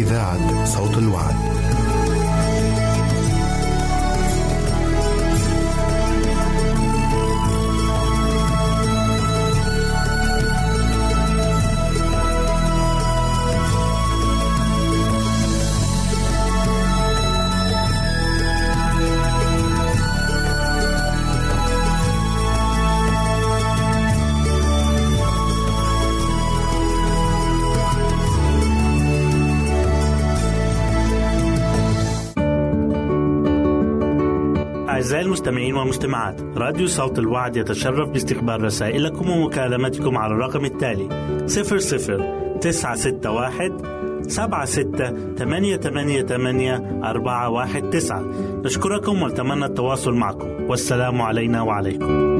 إذاعة صوت الوعد. المستمعين والمستمعات. راديو صوت الوعد يتشرف باستقبال رسائلكم ومكالمتكم على الرقم التالي 00 961 سبعة ستة ثمانية ثمانية ثمانية أربعة واحد تسعة. نشكركم ونتمنى التواصل معكم. والسلام علينا وعليكم.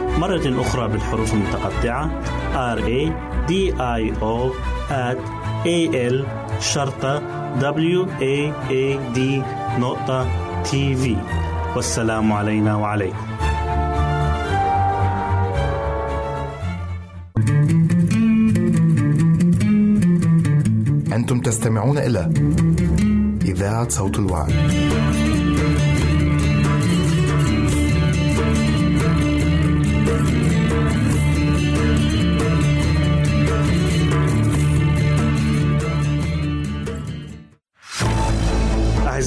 مرة أخرى بالحروف المتقطعة. R A D I O at A L شرطة W A A D نقطة تي في والسلام علينا وعليكم. أنتم تستمعون إلى إذاعة صوت الوعي.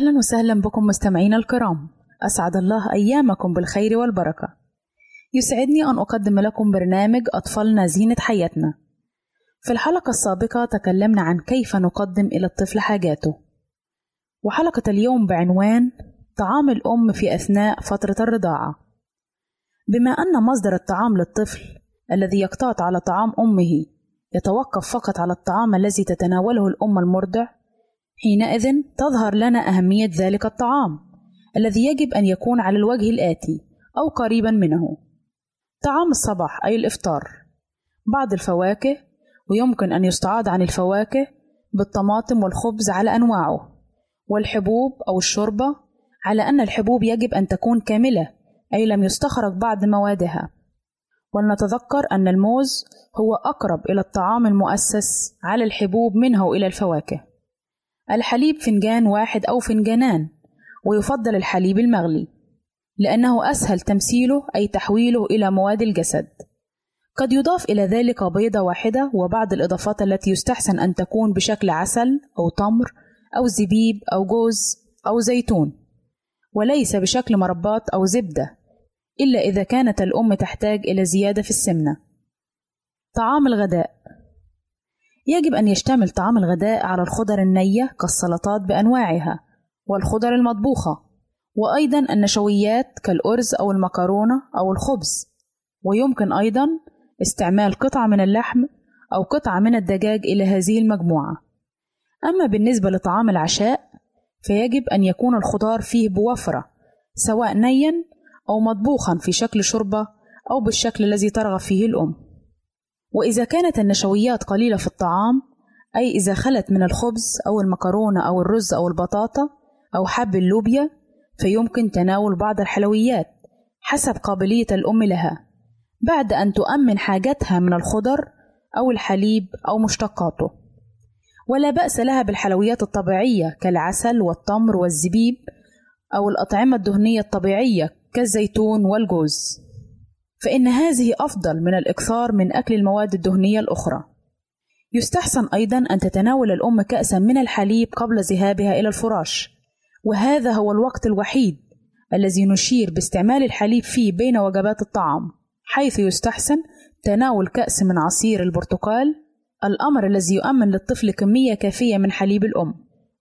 أهلا وسهلا بكم مستمعينا الكرام أسعد الله أيامكم بالخير والبركة. يسعدني أن أقدم لكم برنامج أطفالنا زينة حياتنا. في الحلقة السابقة تكلمنا عن كيف نقدم إلى الطفل حاجاته. وحلقة اليوم بعنوان طعام الأم في أثناء فترة الرضاعة. بما أن مصدر الطعام للطفل الذي يقتات على طعام أمه يتوقف فقط على الطعام الذي تتناوله الأم المرضع، حينئذ تظهر لنا أهمية ذلك الطعام. الذي يجب أن يكون على الوجه الآتي أو قريبا منه. طعام الصباح أي الإفطار. بعض الفواكه ويمكن أن يستعاض عن الفواكه بالطماطم والخبز على أنواعه والحبوب أو الشوربة على أن الحبوب يجب أن تكون كاملة أي لم يستخرج بعض موادها. ولنتذكر أن الموز هو أقرب إلى الطعام المؤسس على الحبوب منه إلى الفواكه. الحليب فنجان واحد أو فنجانان ويفضل الحليب المغلي لأنه أسهل تمثيله أي تحويله إلى مواد الجسد. قد يضاف إلى ذلك بيضة واحدة وبعض الإضافات التي يستحسن أن تكون بشكل عسل أو تمر أو زبيب أو جوز أو زيتون وليس بشكل مربات أو زبدة إلا إذا كانت الأم تحتاج إلى زيادة في السمنة. طعام الغداء. يجب أن يشتمل طعام الغداء على الخضر النية كالسلطات بأنواعها والخضر المطبوخة وأيضا النشويات كالأرز أو المكرونة أو الخبز ويمكن أيضا استعمال قطعة من اللحم أو قطعة من الدجاج إلى هذه المجموعة. أما بالنسبة لطعام العشاء فيجب أن يكون الخضار فيه بوفرة سواء نيا أو مطبوخا في شكل شوربة أو بالشكل الذي ترغب فيه الأم. وإذا كانت النشويات قليلة في الطعام أي إذا خلت من الخبز أو المكرونة أو الرز أو البطاطا أو حب اللوبيا فيمكن تناول بعض الحلويات حسب قابلية الأم لها بعد أن تؤمن حاجتها من الخضر أو الحليب أو مشتقاته. ولا بأس لها بالحلويات الطبيعية كالعسل والتمر والزبيب أو الأطعمة الدهنية الطبيعية كالزيتون والجوز. فإن هذه أفضل من الإكثار من أكل المواد الدهنية الأخرى. يستحسن أيضا أن تتناول الأم كأسا من الحليب قبل ذهابها إلى الفراش. وهذا هو الوقت الوحيد الذي نشير باستعمال الحليب فيه بين وجبات الطعام حيث يستحسن تناول كأس من عصير البرتقال الأمر الذي يؤمن للطفل كمية كافية من حليب الأم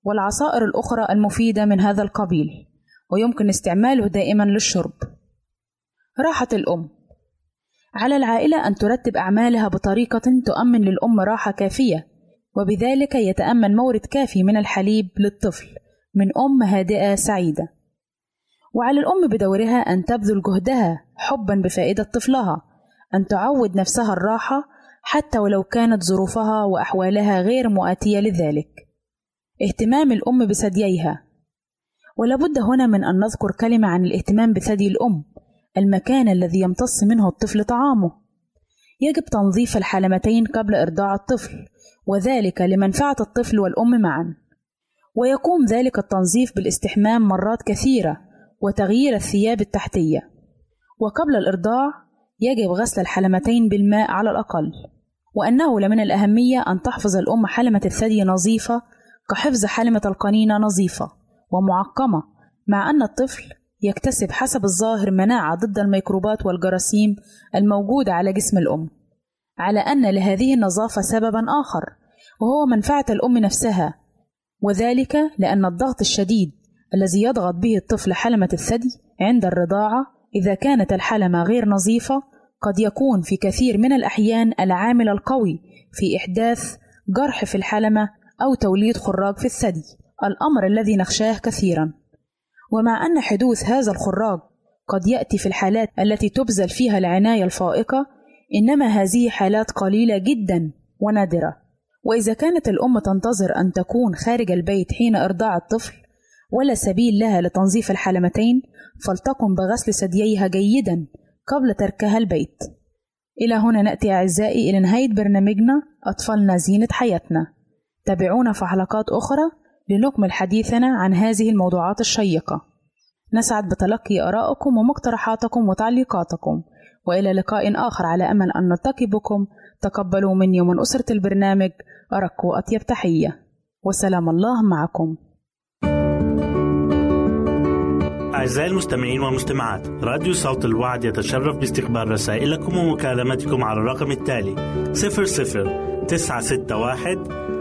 والعصائر الأخرى المفيدة من هذا القبيل ويمكن استعماله دائما للشرب. راحة الأم. على العائلة أن ترتب أعمالها بطريقة تؤمن للأم راحة كافية وبذلك يتأمن مورد كافي من الحليب للطفل من أم هادئة سعيدة. وعلى الأم بدورها أن تبذل جهدها حبا بفائدة طفلها أن تعود نفسها الراحة حتى ولو كانت ظروفها وأحوالها غير مؤاتية لذلك. اهتمام الأم بثدييها. ولابد هنا من أن نذكر كلمة عن الاهتمام بثدي الأم المكان الذي يمتص منه الطفل طعامه. يجب تنظيف الحلمتين قبل إرضاع الطفل وذلك لمنفعة الطفل والأم معا. ويقوم ذلك التنظيف بالاستحمام مرات كثيرة وتغيير الثياب التحتية. وقبل الإرضاع يجب غسل الحلمتين بالماء على الأقل وأنه لمن الأهمية أن تحفظ الأم حلمة الثدي نظيفة كحفظ حلمة القنينة نظيفة ومعقمة مع أن الطفل يكتسب حسب الظاهر مناعة ضد الميكروبات والجراثيم الموجودة على جسم الأم على أن لهذه النظافة سببا آخر وهو منفعة الأم نفسها وذلك لأن الضغط الشديد الذي يضغط به الطفل حلمة الثدي عند الرضاعة إذا كانت الحلمة غير نظيفة قد يكون في كثير من الأحيان العامل القوي في إحداث جرح في الحلمة أو توليد خراج في الثدي الأمر الذي نخشاه كثيرا. ومع أن حدوث هذا الخراج قد يأتي في الحالات التي تبذل فيها العناية الفائقة إنما هذه حالات قليلة جدا ونادرة. وإذا كانت الأم تنتظر أن تكون خارج البيت حين إرضاع الطفل ولا سبيل لها لتنظيف الحلمتين فلتقم بغسل ثدييها جيدا قبل تركها البيت. إلى هنا نأتي أعزائي إلى نهاية برنامجنا أطفالنا زينة حياتنا. تابعونا في حلقات أخرى لنكمل حديثنا عن هذه الموضوعات الشيقة. نسعد بتلقي آرائكم ومقترحاتكم وتعليقاتكم وإلى لقاء آخر على أمل أن نلتقي بكم تقبلوا مني ومن أسرة البرنامج أرق وأطيب تحية. وسلام الله معكم. أعزائي المستمعين والمستمعات راديو صوت الوعد يتشرف باستقبال رسائلكم ومكالمتكم على الرقم التالي 00 961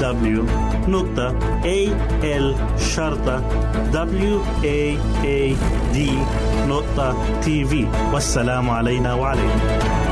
www.al waad.tv والسلام علينا وعليكم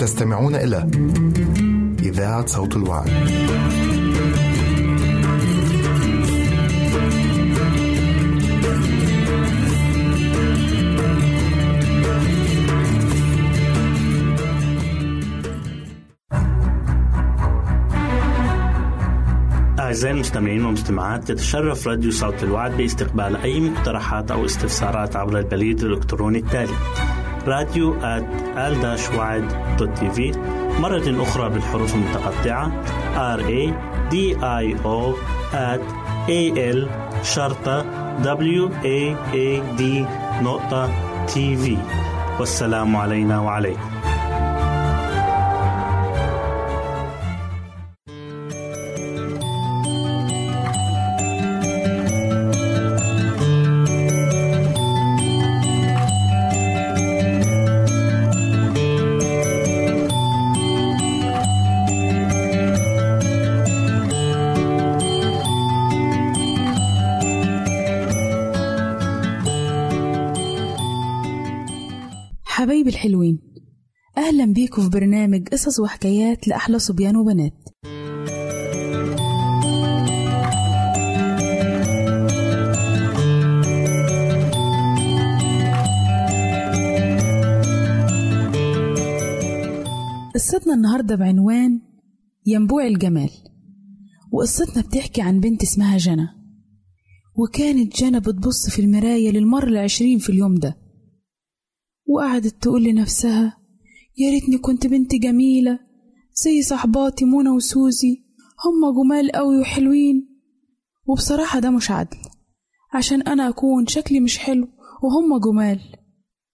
تستمعون إلى إذاعة صوت الوعي. أعزائي المستمعين والمستمعات يتشرف راديو صوت الوعد باستقبال أي مقترحات أو استفسارات عبر البريد الإلكتروني التالي راديو dot TV مرة أخرى بالحروف المتقطعة. R A D I O A L شرطة W A A D نقطة TV والسلام علينا وعليكم. بيكم في برنامج قصص وحكايات لأحلى صبيان وبنات. قصتنا النهاردة بعنوان ينبوع الجمال وقصتنا بتحكي عن بنت اسمها جنى وكانت جنى بتبص في المراية للمرة العشرين في اليوم ده وقعدت تقول لنفسها يا ريتني كنت بنت جميلة زي صحباتي منى وسوزي. هما جمال قوي وحلوين. وبصراحة ده مش عدل عشان أنا أكون شكلي مش حلو وهما جمال.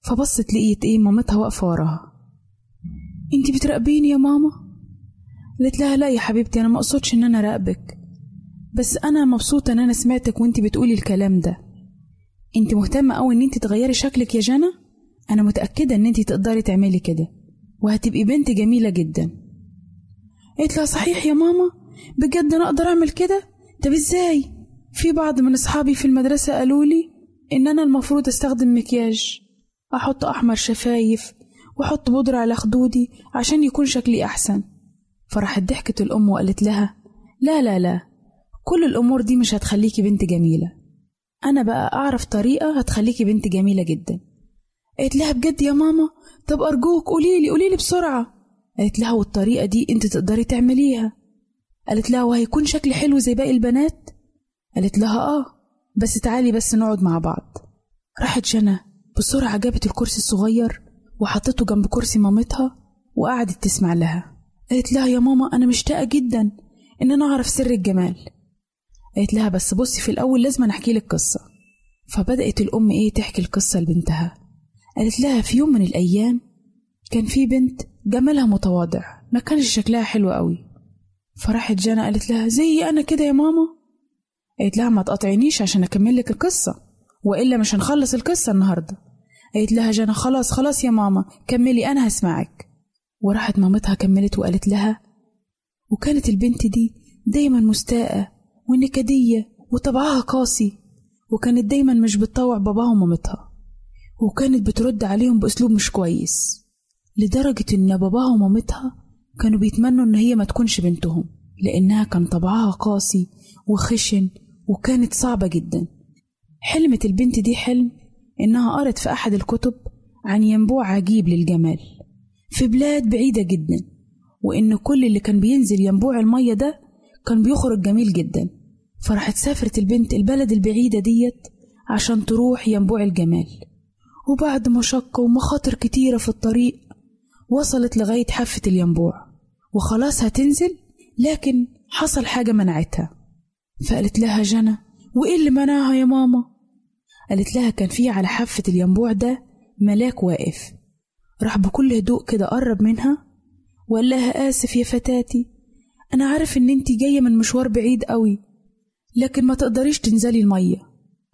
فبصت لقيت إيه مامتها واقفة وراها. انتي بتراقبيني يا ماما؟ قالت لها لا يا حبيبتي أنا مقصودش إن أنا راقبك بس أنا مبسوطة إن أنا سمعتك وأنتي بتقولي الكلام ده. انتي مهتمة أوي إن انتي تغيري شكلك يا جنى؟ أنا متأكدة إن أنتي تقدري تعملي كده. وهتبقي بنت جميلة جدا. قالت لها صحيح يا ماما بجد أنا أقدر أعمل كده؟ طب إزاي؟ في بعض من أصحابي في المدرسة قالوا لي إن أنا المفروض أستخدم مكياج أحط أحمر شفايف وأحط بودرة على خدودي عشان يكون شكلي أحسن. فراحت ضحكت الأم وقالت لها لا لا لا كل الأمور دي مش هتخليكي بنت جميلة. أنا بقى أعرف طريقة هتخليكي بنت جميلة جدا. قالت لها بجد يا ماما؟ طب أرجوك قوليلي قوليلي بسرعة. قالت لها والطريقة دي أنت تقدري تعمليها. قالت لها وهيكون شكلي حلو زي باقي البنات. قالت لها آه بس تعالي بس نقعد مع بعض. راحت جنى بسرعة جابت الكرسي الصغير وحطته جنب كرسي مامتها وقعدت تسمع لها. قالت لها يا ماما أنا مشتاقة جدا إن أنا أعرف سر الجمال. قالت لها بس بصي في الأول لازم أحكي لك قصة. فبدأت الأم إيه تحكي القصة لبنتها. قالت لها في يوم من الأيام كان في بنت جمالها متواضع ما كانش شكلها حلو قوي فراحت جانا قالت لها زي أنا كده يا ماما؟ قالت لها ما تقاطعينيش عشان أكمل لك القصة وإلا مش هنخلص القصة النهاردة. قالت لها جانا خلاص خلاص يا ماما كملي أنا هسمعك. وراحت مامتها كملت وقالت لها وكانت البنت دي دايما مستاءة ونكدية وطبعها قاسي وكانت دايما مش بتطوع باباها ومامتها. وكانت بترد عليهم بأسلوب مش كويس لدرجة إن باباها ومامتها كانوا بيتمنوا إن هي ما تكونش بنتهم لأنها كان طبعها قاسي وخشن وكانت صعبة جدا. حلمت البنت دي حلم إنها قرت في أحد الكتب عن ينبوع عجيب للجمال في بلاد بعيدة جدا وإن كل اللي كان بينزل ينبوع المية ده كان بيخرج جميل جدا. فراحت سافرت البنت البلد البعيدة ديت عشان تروح ينبوع الجمال. وبعد مشقة ومخاطر كتيرة في الطريق وصلت لغاية حافة الينبوع. وخلاص هتنزل لكن حصل حاجة منعتها. فقالت لها جنى وإيه اللي منعها يا ماما؟ قالت لها كان في على حافة الينبوع ده ملاك واقف. راح بكل هدوء كده قرب منها وقال لها آسف يا فتاتي أنا عارف إن أنتي جاية من مشوار بعيد قوي لكن ما تقدريش تنزلي المية.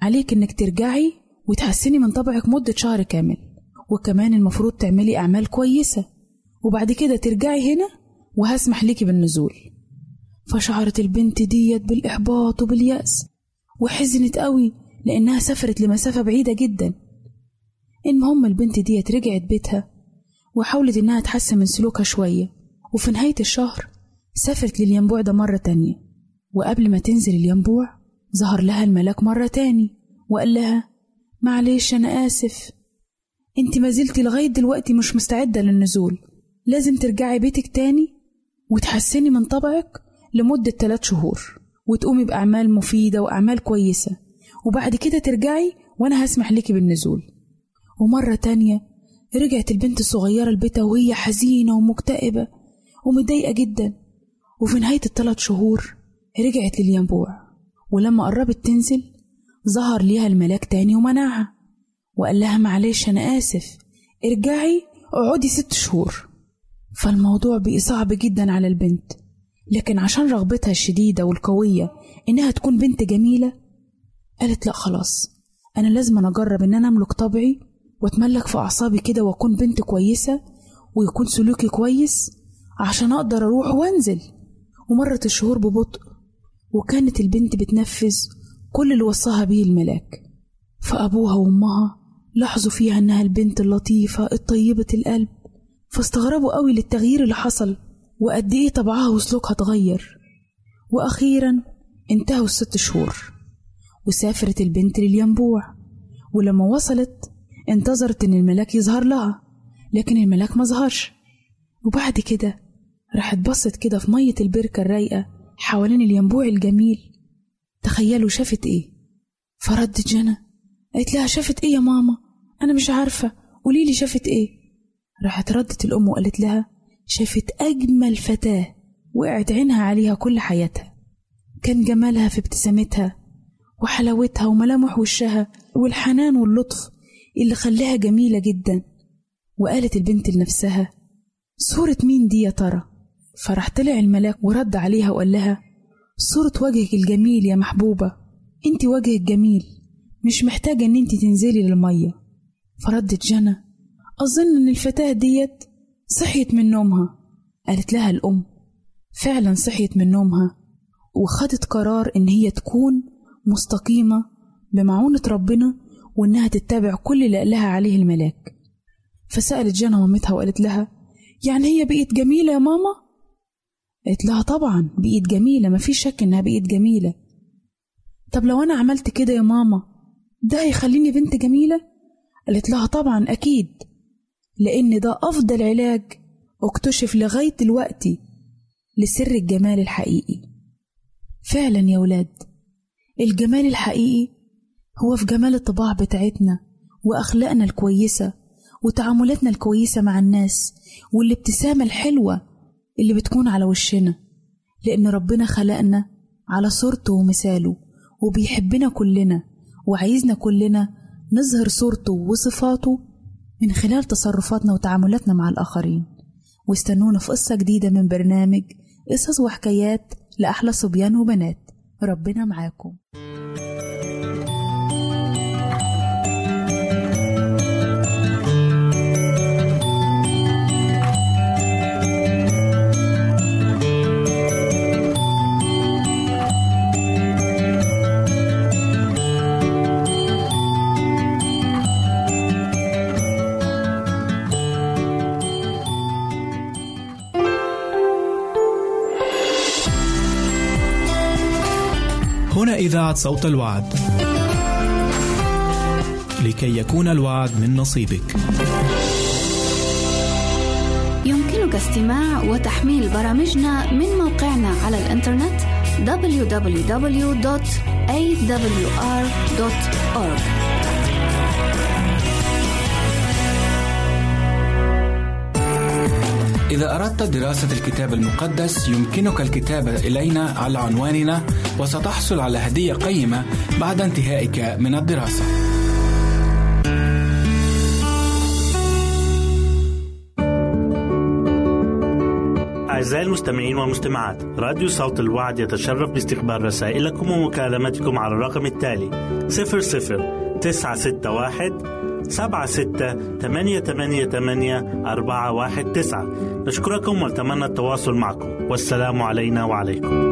عليك إنك ترجعي وتحسني من طبعك مدة شهر كامل وكمان المفروض تعملي أعمال كويسة. وبعد كده ترجعي هنا وهسمح ليكي بالنزول. فشعرت البنت ديت بالإحباط وباليأس وحزنت قوي لأنها سافرت لمسافة بعيدة جدا. المهم البنت ديت رجعت بيتها وحاولت إنها تحسن من سلوكها شوية وفي نهاية الشهر سافرت للينبوع ده مرة تانية. وقبل ما تنزل الينبوع ظهر لها الملاك مرة تاني وقال لها معلش أنا آسف. انت ما زلتي لغاية دلوقتي مش مستعدة للنزول. لازم ترجعي بيتك تاني وتحسني من طبعك لمدة ثلاث شهور وتقومي بأعمال مفيدة وأعمال كويسة. وبعد كده ترجعي وأنا هسمح لك بالنزول. ومرة تانية رجعت البنت الصغيرة لبيتها وهي حزينة ومكتئبة ومتضايقة جدا. وفي نهاية الثلاث شهور رجعت للينبوع. ولما قربت تنزل ظهر ليها الملاك تاني ومنعها. وقال لها معلش أنا آسف. ارجعي اقعدي ست شهور. فالموضوع بقي صعب جدا على البنت. لكن عشان رغبتها الشديدة والقوية إنها تكون بنت جميلة قالت لأ خلاص. أنا لازم أجرب إن أنا أملك طبعي وأتملك في أعصابي كده وأكون بنت كويسة ويكون سلوكي كويس عشان أقدر أروح وأنزل. ومرت الشهور ببطء وكانت البنت بتنفذ كل اللي وصاها بيه الملاك فأبوها وأمها لاحظوا فيها إنها البنت اللطيفة الطيبة القلب فاستغربوا قوي للتغيير اللي حصل وقد إيه طبعها وسلوكها اتغير. وأخيرا انتهوا الست شهور وسافرت البنت للينبوع ولما وصلت انتظرت إن الملاك يظهر لها لكن الملاك ما ظهرش. وبعد كده راحت بصت كده في مية البركة الرايقة حوالين الينبوع الجميل تخيلوا شافت إيه؟ فردت جنى قالت لها شافت إيه يا ماما؟ أنا مش عارفة. قوليلي شافت إيه؟ راحت ردت الأم وقالت لها شافت أجمل فتاة وقعت عينها عليها كل حياتها. كان جمالها في ابتسامتها وحلاوتها وملامح وشها والحنان واللطف اللي خلاها جميلة جدا. وقالت البنت لنفسها صورة مين دي يا ترى؟ فراح طلع الملاك ورد عليها وقال لها صورة وجهك الجميل يا محبوبة. انت وجهك جميل. مش محتاجة ان انت تنزلي للمية. فردت جنى. أظن إن الفتاة ديت صحيت من نومها. قالت لها الأم. فعلا صحيت من نومها. وخدت قرار إن هي تكون مستقيمة بمعونة ربنا وإنها تتبع كل اللي قالها عليه الملاك. فسألت جنى مامتها وقالت لها يعني هي بقيت جميلة يا ماما؟ قالت لها طبعا بقيت جميلة مفيش شك إنها بقيت جميلة. طب لو أنا عملت كده يا ماما ده هيخليني بنت جميلة؟ قالت لها طبعا أكيد. لأن ده أفضل علاج اكتشف لغاية دلوقتي لسر الجمال الحقيقي. فعلا يا ولاد الجمال الحقيقي هو في جمال الطباع بتاعتنا وأخلاقنا الكويسة وتعاملاتنا الكويسة مع الناس والابتسامة الحلوة اللي بتكون على وشنا لأن ربنا خلقنا على صورته ومثاله وبيحبنا كلنا وعايزنا كلنا نظهر صورته وصفاته من خلال تصرفاتنا وتعاملاتنا مع الآخرين. واستنونا في قصة جديدة من برنامج قصص وحكايات لأحلى صبيان وبنات. ربنا معاكم. إذاعة صوت الوعد. لكي يكون الوعد من نصيبك. يمكنك استماع وتحميل برامجنا من موقعنا على الإنترنت www.awr.org إذا أردت دراسة الكتاب المقدس يمكنك الكتابة إلينا على عنواننا وستحصل على هدية قيمة بعد انتهائك من الدراسة. أعزائي المستمعين والمستمعات راديو صوت الوعد يتشرف باستقبال رسائلكم ومكالمتكم على الرقم التالي 00 961 سبعة ستة ثمانية ثمانية ثمانية أربعة واحد تسعة. نشكركم ونتمنى التواصل معكم. والسلام علينا وعليكم.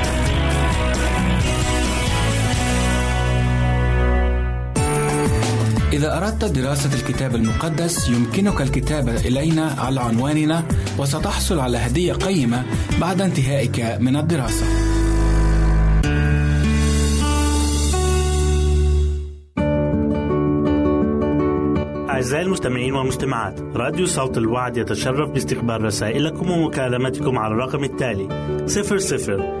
إذا أردت دراسة الكتاب المقدس يمكنك الكتابة إلينا على عنواننا وستحصل على هدية قيمة بعد انتهائك من الدراسة. أعزائي المستمعين والمستمعات راديو صوت الوعد يتشرف باستقبال رسائلكم ومكالمتكم على الرقم التالي 00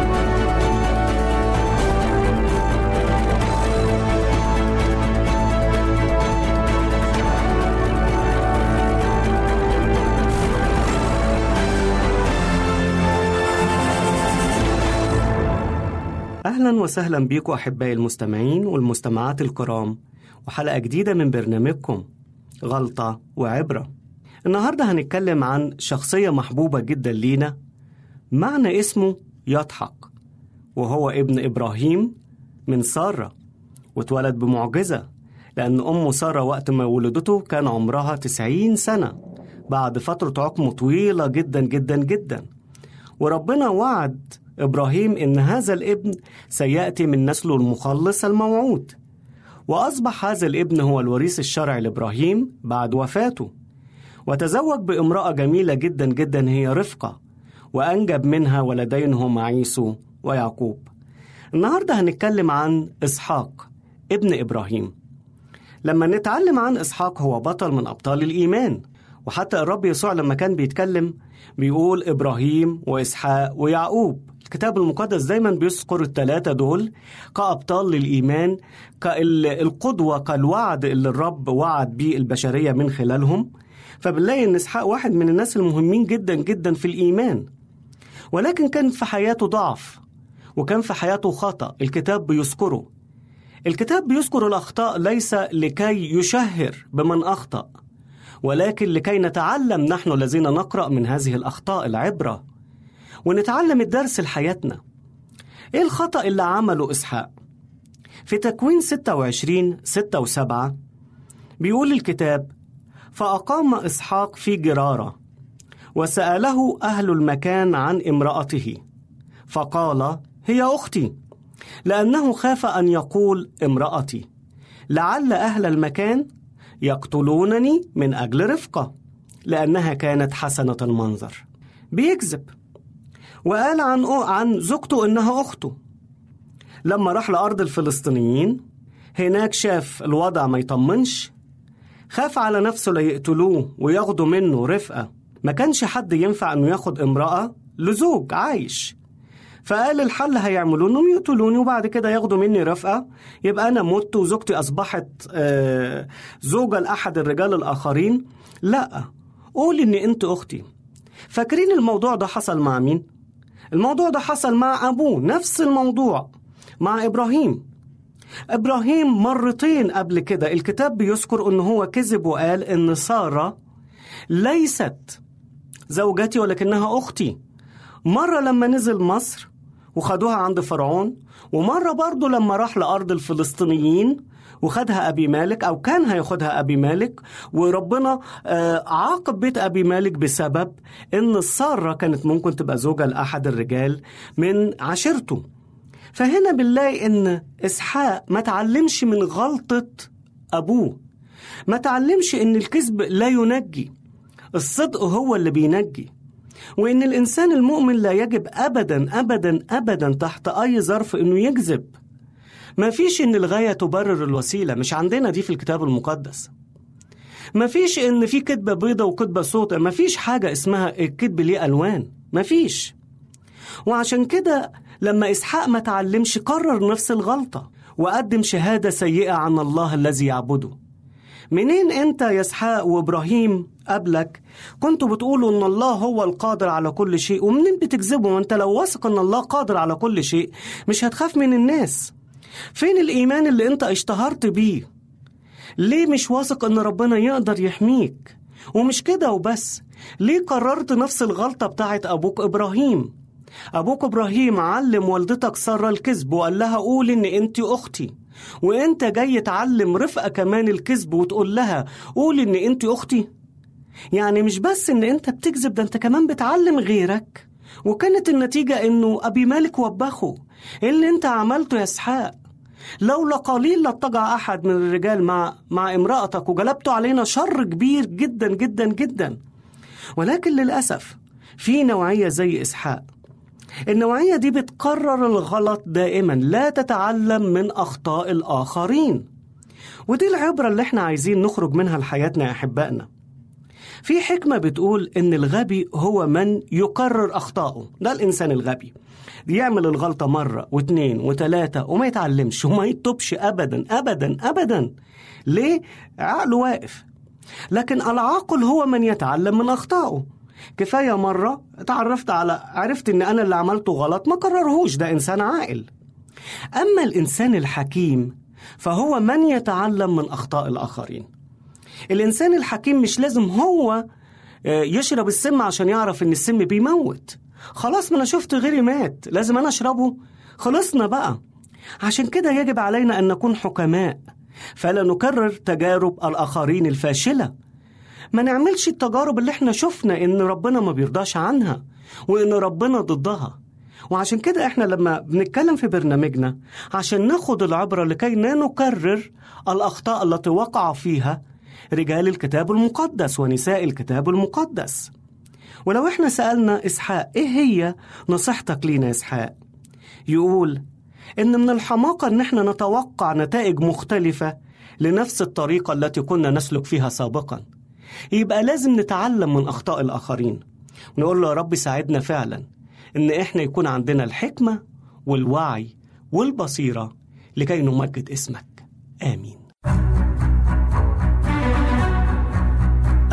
أهلا وسهلا بكم أحبائي المستمعين والمستمعات الكرام وحلقة جديدة من برنامجكم غلطة وعبرة. النهاردة هنتكلم عن شخصية محبوبة جدا لينا معنى اسمه يضحك وهو ابن إبراهيم من سارة واتولد بمعجزة لأن أمه سارة وقت ما ولدته كان عمرها تسعين سنة بعد فترة عقم طويلة جدا جدا جدا. وربنا وعد إبراهيم إن هذا الابن سيأتي من نسله المخلص الموعود. وأصبح هذا الابن هو الوريث الشرعي لإبراهيم بعد وفاته. وتزوج بامرأة جميلة جدا جدا هي رفقة وأنجب منها ولدين هما عيسو ويعقوب. النهاردة هنتكلم عن إسحاق ابن إبراهيم. لما نتعلم عن إسحاق هو بطل من أبطال الإيمان. وحتى الرب يسوع لما كان بيتكلم بيقول إبراهيم وإسحاق ويعقوب. الكتاب المقدس دايما بيذكر الثلاثة دول كأبطال للإيمان كالقدوة كالوعد اللي الرب وعد بيه البشرية من خلالهم. فبنلاقي إن إسحاق واحد من الناس المهمين جدا جدا في الإيمان. ولكن كان في حياته ضعف وكان في حياته خطأ. الكتاب بيذكره. الكتاب بيذكر الأخطاء ليس لكي يشهر بمن أخطأ ولكن لكي نتعلم نحن الذين نقرأ من هذه الأخطاء العبرة. ونتعلم الدرس لحياتنا. إيه الخطأ اللي عمله إسحاق؟ في تكوين 26 6 و7 بيقول الكتاب فأقام إسحاق في جرارة وسأله أهل المكان عن امرأته فقال هي أختي. لأنه خاف أن يقول امرأتي لعل أهل المكان يقتلونني من أجل رفقة لأنها كانت حسنة المنظر. بيكذب. وقال عن عن زوجته إنها أخته. لما راح لأرض الفلسطينيين هناك شاف الوضع ما يطمنش خاف على نفسه ليقتلوه وياخدوا منه رفقة. ما كانش حد ينفع إنه ياخد امرأة لزوج عايش. فقال الحل هيعملوا انهم يقتلوني وبعد كده ياخدوا مني رفقة. يبقى أنا مت وزوجتي أصبحت آه زوجة لأحد الرجال الآخرين. لا قول ان أنت أختي. فاكرين الموضوع ده حصل مع مين؟ الموضوع ده حصل مع أبوه نفس الموضوع مع إبراهيم. إبراهيم مرتين قبل كده الكتاب بيذكر إن هو كذب وقال إن سارة ليست زوجتي ولكنها أختي. مرة لما نزل مصر وخدوها عند فرعون ومرة برضه لما راح لأرض الفلسطينيين وخدها أبي مالك أو كان هياخدها أبي مالك وربنا عاقب بيت أبي مالك بسبب إن السارة كانت ممكن تبقى زوجة لأحد الرجال من عشيرته. فهنا بنلاقي إن إسحاق ما تعلمش من غلطة أبوه. ما تعلمش إن الكذب لا ينجي الصدق هو اللي بينجي وإن الإنسان المؤمن لا يجب أبدا أبدا أبدا تحت أي ظرف إنه يكذب. ما فيش إن الغاية تبرر الوسيلة مش عندنا دي في الكتاب المقدس. ما فيش إن في كذبة بيضة وكذبة سوداء ما فيش حاجة اسمها الكذب ليه ألوان. ما فيش. وعشان كده لما إسحاق ما تعلمش قرر نفس الغلطة وقدم شهادة سيئة عن الله الذي يعبده. منين أنت يا إسحاق وإبراهيم قبلك كنتوا بتقولوا إن الله هو القادر على كل شيء؟ ومنين بتكذبوا؟ وانت لو واثق إن الله قادر على كل شيء مش هتخاف من الناس. فين الإيمان اللي أنت اشتهرت بيه؟ ليه مش واثق إن ربنا يقدر يحميك؟ ومش كده وبس ليه قررت نفس الغلطة بتاعت أبوك إبراهيم؟ أبوك إبراهيم علم والدتك سارة الكذب وقال لها قول إن أنت أختي وأنت جاي تعلم رفقة كمان الكذب وتقول لها قول إن أنت أختي؟ يعني مش بس إن أنت بتكذب ده أنت كمان بتعلم غيرك. وكانت النتيجة إنه أبي مالك وبخه إيه اللي أنت عملته يا إسحاق. لولا قليل لاتجع أحد من الرجال مع مع امرأتك وجلبته علينا شر كبير جدا جدا جدا. ولكن للأسف في نوعية زي إسحاق. النوعية دي بتقرر الغلط دائما. لا تتعلم من أخطاء الآخرين. ودي العبرة اللي إحنا عايزين نخرج منها لحياتنا يا أحبائنا. في حكمة بتقول إن الغبي هو من يكرر أخطائه ده الإنسان الغبي. يعمل الغلطة مرة واتنين وتلاتة وما يتعلمش وما يتوبش أبدا أبدا أبدا. ليه؟ عقله واقف. لكن العاقل هو من يتعلم من أخطائه. كفاية مرة اتعرفت على عرفت إن أنا اللي عملته غلط ما كررهوش ده إنسان عاقل. أما الإنسان الحكيم فهو من يتعلم من أخطاء الآخرين. الإنسان الحكيم مش لازم هو يشرب السم عشان يعرف إن السم بيموت. خلاص ما أنا شفت غيري مات لازم أنا أشربه. خلصنا بقى. عشان كده يجب علينا أن نكون حكماء فلا نكرر تجارب الآخرين الفاشلة. ما نعملش التجارب اللي إحنا شفنا إن ربنا ما بيرضاش عنها وإن ربنا ضدها. وعشان كده إحنا لما بنتكلم في برنامجنا عشان ناخد العبرة لكي لا نكرر الأخطاء التي وقع فيها رجال الكتاب المقدس ونساء الكتاب المقدس. ولو إحنا سألنا إسحاق إيه هي نصيحتك لينا إسحاق؟ يقول إن من الحماقة إن إحنا نتوقع نتائج مختلفة لنفس الطريقة التي كنا نسلك فيها سابقاً. يبقى لازم نتعلم من أخطاء الآخرين. ونقول له يا رب ساعدنا فعلا إن إحنا يكون عندنا الحكمة والوعي والبصيرة لكي نمجد اسمك. آمين.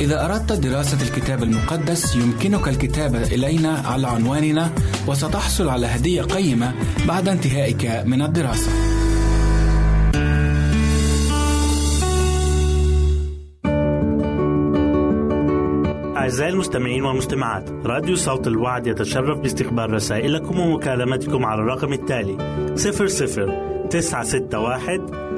إذا أردت دراسة الكتاب المقدس يمكنك الكتابة إلينا على عنواننا وستحصل على هدية قيمة بعد انتهائك من الدراسة. أعزائي المستمعين والمستمعات راديو صوت الوعد يتشرف باستقبال رسائلكم ومكالمتكم على الرقم التالي 00 961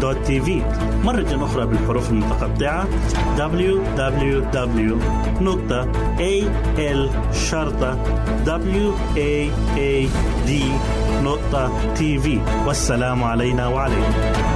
www.al-waad.tv مرة أخرى بالحروف المتقطعة. www www.al-waad.tv والسلام علينا وعليكم.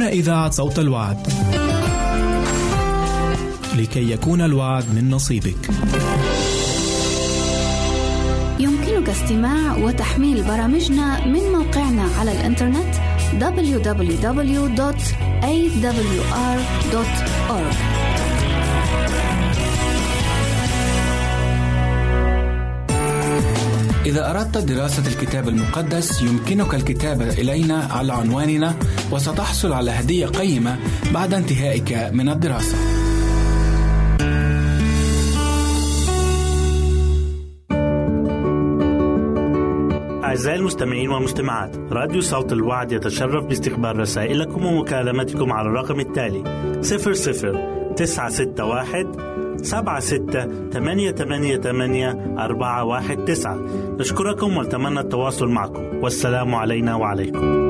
هنا إذاعة صوت الوعد. لكي يكون الوعد من نصيبك. يمكنك استماع وتحميل برامجنا من موقعنا على الإنترنت www.awr.org إذا أردت دراسة الكتاب المقدس يمكنك الكتابة إلينا على عنواننا وستحصل على هدية قيمة بعد انتهائك من الدراسة. أعزائي المستمعين والمستمعات راديو صوت الوعد يتشرف باستقبال رسائلكم ومكالمتكم على الرقم التالي 00 961 سبعة ستة ثمانية ثمانية ثمانية أربعة واحد تسعة. نشكركم ونتمنى التواصل معكم. والسلام علينا وعليكم.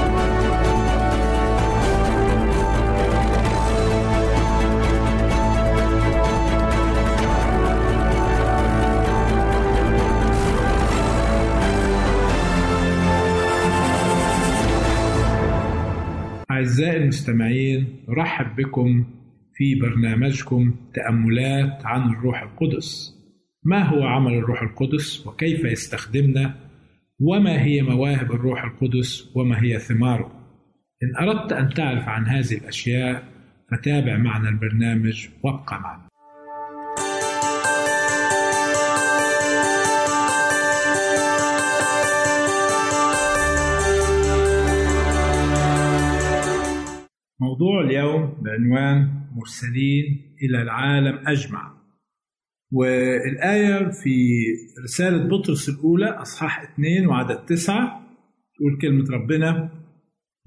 أعزائي المستمعين نرحب بكم في برنامجكم تأملات عن الروح القدس. ما هو عمل الروح القدس وكيف يستخدمنا؟ وما هي مواهب الروح القدس؟ وما هي ثماره؟ إن أردت أن تعرف عن هذه الأشياء فتابع معنا البرنامج وابقى معنا. موضوع اليوم بعنوان مرسلين إلى العالم أجمع. والآية في رسالة بطرس الأولى أصحاح 2 وعدد 9 تقول كلمة ربنا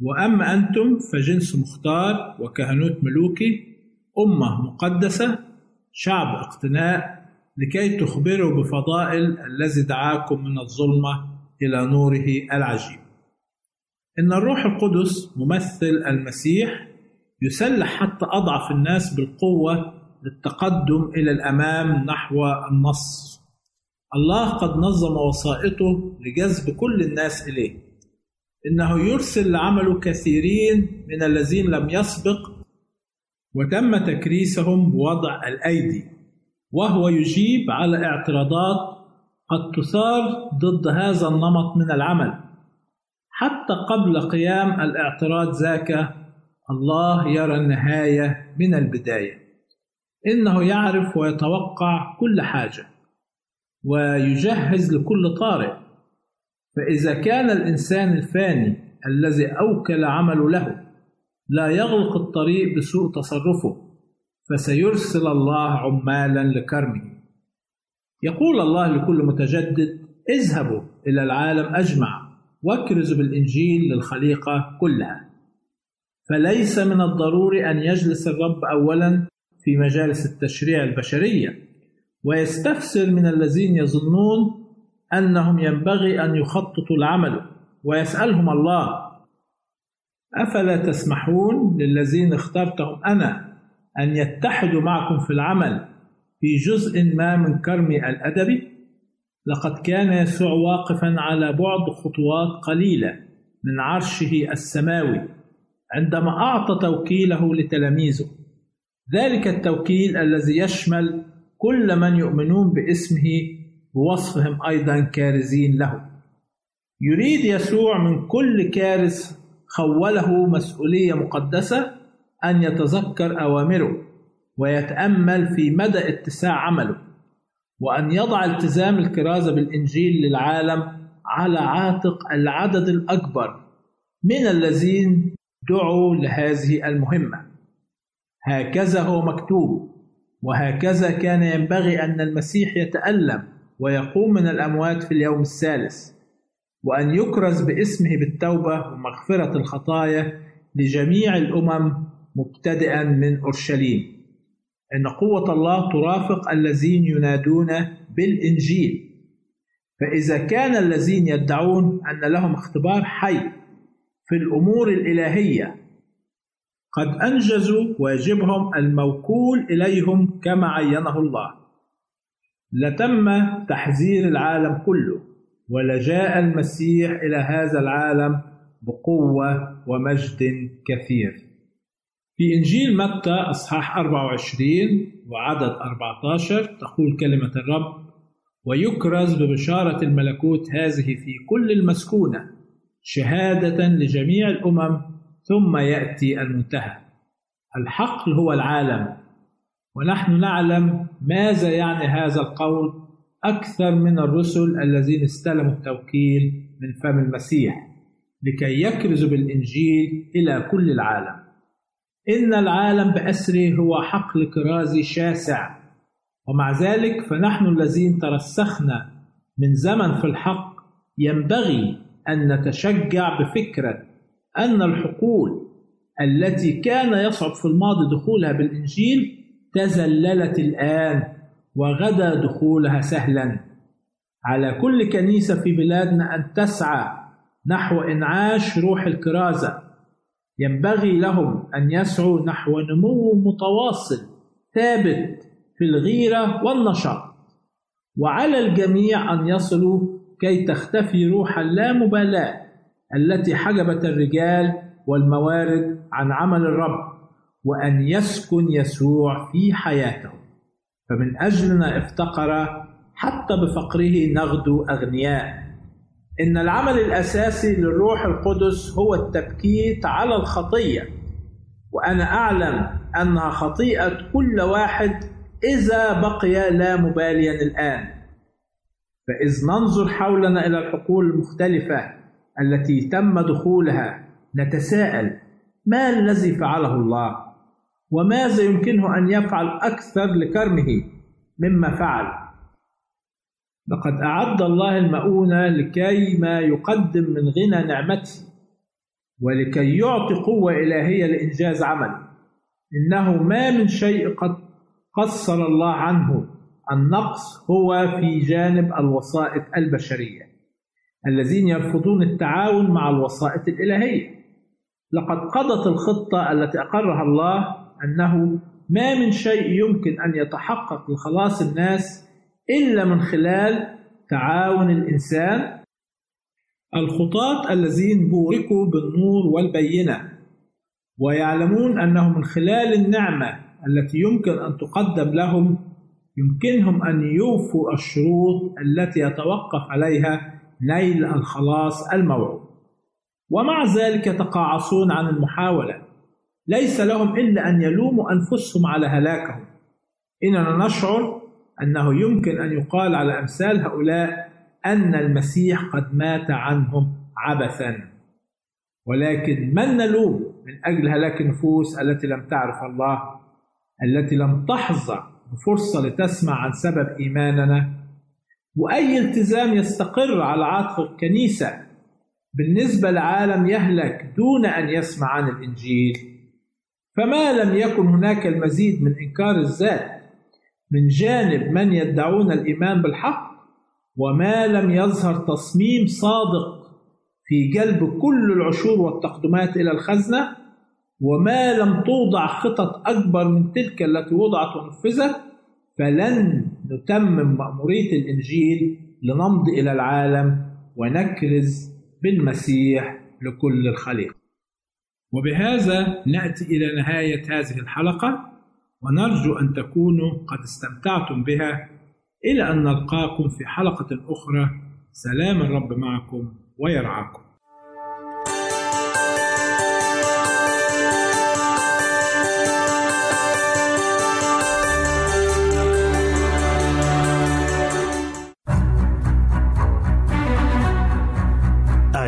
وأما أنتم فجنس مختار وكهنوت ملوكي أمة مقدسة شعب اقتناء لكي تخبروا بفضائل الذي دعاكم من الظلمة إلى نوره العجيب. إن الروح القدس ممثل المسيح يسلح حتى أضعف الناس بالقوة للتقدم إلى الأمام نحو النصر الله قد نظم وسائطه لجذب كل الناس إليه. إنه يرسل لعمله كثيرين من الذين لم يسبق وتم تكريسهم بوضع الأيدي وهو يجيب على اعتراضات قد تثار ضد هذا النمط من العمل. حتى قبل قيام الاعتراض ذاك الله يرى النهاية من البداية. إنه يعرف ويتوقع كل حاجة ويجهز لكل طارئ. فإذا كان الإنسان الفاني الذي أوكل عمله له لا يغلق الطريق بسوء تصرفه فسيرسل الله عمالا لكرمه. يقول الله لكل متجدد اذهبوا إلى العالم أجمع واكرزوا بالإنجيل للخليقة كلها. فليس من الضروري أن يجلس الرب أولا في مجالس التشريع البشرية ويستفسر من الذين يظنون أنهم ينبغي أن يخططوا العمل ويسألهم الله. أفلا تسمحون للذين اخترتهم أنا أن يتحدوا معكم في العمل في جزء ما من كرمي الأدبي؟ لقد كان يسوع واقفا على بعد خطوات قليلة من عرشه السماوي عندما أعطى توكيله لتلاميذه. ذلك التوكيل الذي يشمل كل من يؤمنون باسمه بوصفهم أيضا كارزين له. يريد يسوع من كل كارث خوله مسؤولية مقدسة أن يتذكر أوامره ويتأمل في مدى اتساع عمله. وأن يضع التزام الكرازة بالإنجيل للعالم على عاتق العدد الأكبر من الذين دعوا لهذه المهمة. هكذا هو مكتوب وهكذا كان ينبغي أن المسيح يتألم ويقوم من الأموات في اليوم الثالث وأن يكرز باسمه بالتوبة ومغفرة الخطايا لجميع الأمم مبتدئا من أورشليم. إن قوة الله ترافق الذين ينادون بالإنجيل. فإذا كان الذين يدعون أن لهم اختبار حي في الأمور الإلهية قد أنجزوا واجبهم الموكول إليهم كما عينه الله. لتم تحذير العالم كله ولجاء المسيح إلى هذا العالم بقوة ومجد كثير. في إنجيل متى أصحاح 24 وعدد 14 تقول كلمة الرب ويكرز ببشارة الملكوت هذه في كل المسكونة شهادة لجميع الأمم ثم يأتي المنتهى. الحقل هو العالم ونحن نعلم ماذا يعني هذا القول أكثر من الرسل الذين استلموا التوكيل من فم المسيح لكي يكرزوا بالإنجيل إلى كل العالم. إن العالم بأسره هو حقل كرازي شاسع. ومع ذلك فنحن الذين ترسخنا من زمن في الحق ينبغي أن نتشجع بفكرة أن الحقول التي كان يصعب في الماضي دخولها بالإنجيل تزللت الآن وغدا دخولها سهلا. على كل كنيسة في بلادنا أن تسعى نحو إنعاش روح الكرازة ينبغي لهم أن يسعوا نحو نمو متواصل ثابت في الغيرة والنشاط. وعلى الجميع أن يصلوا كي تختفي روح اللامبالاة التي حجبت الرجال والموارد عن عمل الرب وأن يسكن يسوع في حياته فمن أجلنا افتقر حتى بفقره نغدو أغنياء. إن العمل الأساسي للروح القدس هو التبكيت على الخطية وأنا أعلم أنها خطيئة كل واحد إذا بقي لا مباليا الآن. فإذ ننظر حولنا إلى الحقول المختلفة التي تم دخولها نتساءل ما الذي فعله الله؟ وماذا يمكنه أن يفعل أكثر لكرمه مما فعل؟ لقد أعد الله المؤونة لكي ما يقدم من غنى نعمته ولكي يعطي قوة إلهية لإنجاز عمله. إنه ما من شيء قد قصر الله عنه. النقص هو في جانب الوسائط البشرية. الذين يرفضون التعاون مع الوسائط الإلهية. لقد قضت الخطة التي أقرها الله أنه ما من شيء يمكن أن يتحقق لخلاص الناس إلا من خلال تعاون الإنسان. الخطاة الذين بوركوا بالنور والبينة. ويعلمون أنه من خلال النعمة التي يمكن أن تقدم لهم يمكنهم أن يوفوا الشروط التي يتوقف عليها نيل الخلاص الموعود. ومع ذلك يتقاعسون عن المحاولة. ليس لهم إلا أن يلوموا أنفسهم على هلاكهم. إننا نشعر أنه يمكن أن يقال على أمثال هؤلاء أن المسيح قد مات عنهم عبثا. ولكن من نلوم من أجل هلاك النفوس التي لم تعرف الله التي لم تحظى بفرصة لتسمع عن سبب إيماننا؟ وأي التزام يستقر على عاتق الكنيسة بالنسبة لعالم يهلك دون أن يسمع عن الإنجيل؟ فما لم يكن هناك المزيد من إنكار الذات من جانب من يدعون الإيمان بالحق وما لم يظهر تصميم صادق في جلب كل العشور والتقدمات إلى الخزنة وما لم توضع خطط أكبر من تلك التي وضعت ونفذت فلن نتمم مأمورية الإنجيل لنمضي إلى العالم ونكرز بالمسيح لكل الخليقة وبهذا نأتي إلى نهاية هذه الحلقة. ونرجو أن تكونوا قد استمتعتم بها إلى أن نلقاكم في حلقة أخرى. سلام الرب معكم ويرعاكم.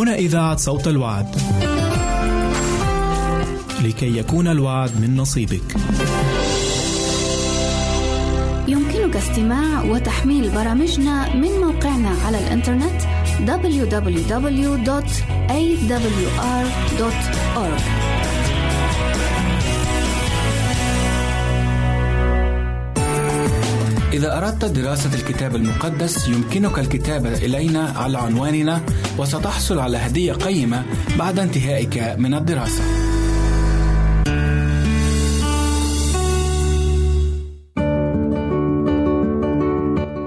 هنا إذاعة صوت الوعد. لكي يكون الوعد من نصيبك. يمكنك استماع وتحميل برامجنا من موقعنا على الإنترنت www.awr.org إذا أردت دراسة الكتاب المقدس يمكنك الكتابة إلينا على عنواننا وستحصل على هدية قيمة بعد انتهائك من الدراسة.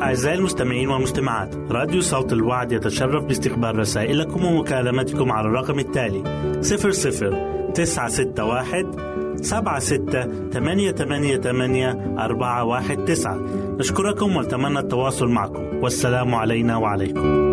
أعزائي المستمعين والمستمعات راديو صوت الوعد يتشرف باستقبال رسائلكم ومكالمتكم على الرقم التالي 00 961 سبعة ستة ثمانية ثمانية ثمانية أربعة واحد تسعة. نشكركم ونتمنى التواصل معكم. والسلام علينا وعليكم.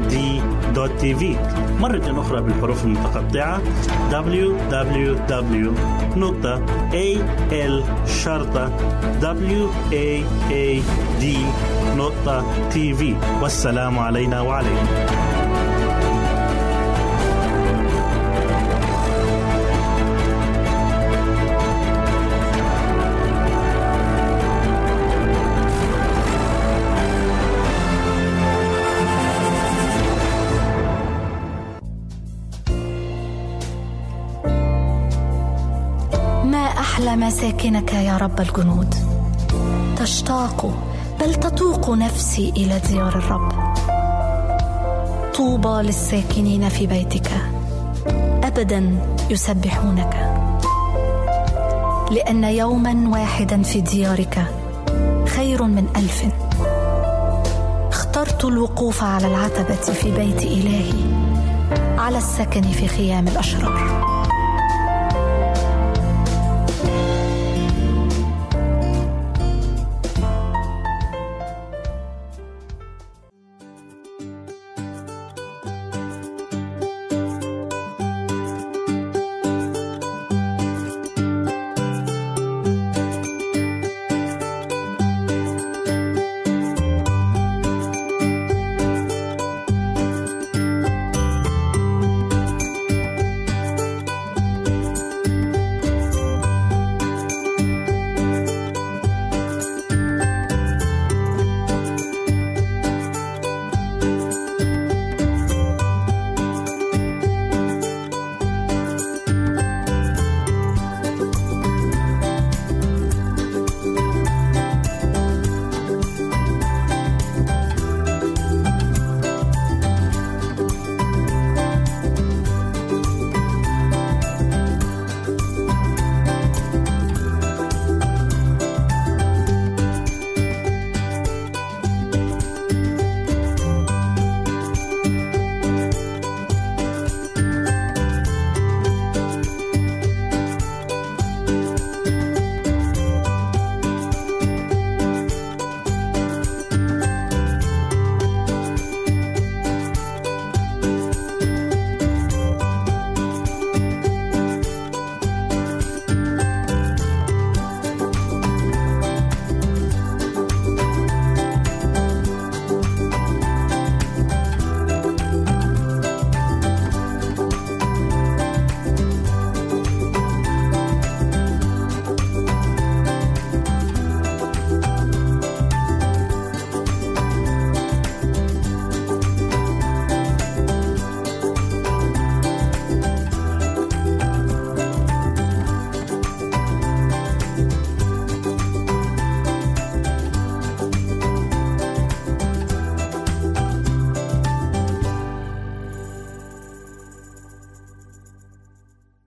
www.al.waad.tv مرة أخرى بالحروف المتقطعة www.al.waad.tv والسلام علينا وعليكم. مساكنك يا رب الجنود. تشتاق بل تطوق نفسي إلى ديار الرب. طوبى للساكنين في بيتك. أبدا يسبحونك. لأن يوما واحدا في ديارك خير من ألف. اخترت الوقوف على العتبة في بيت إلهي على السكن في خيام الأشرار.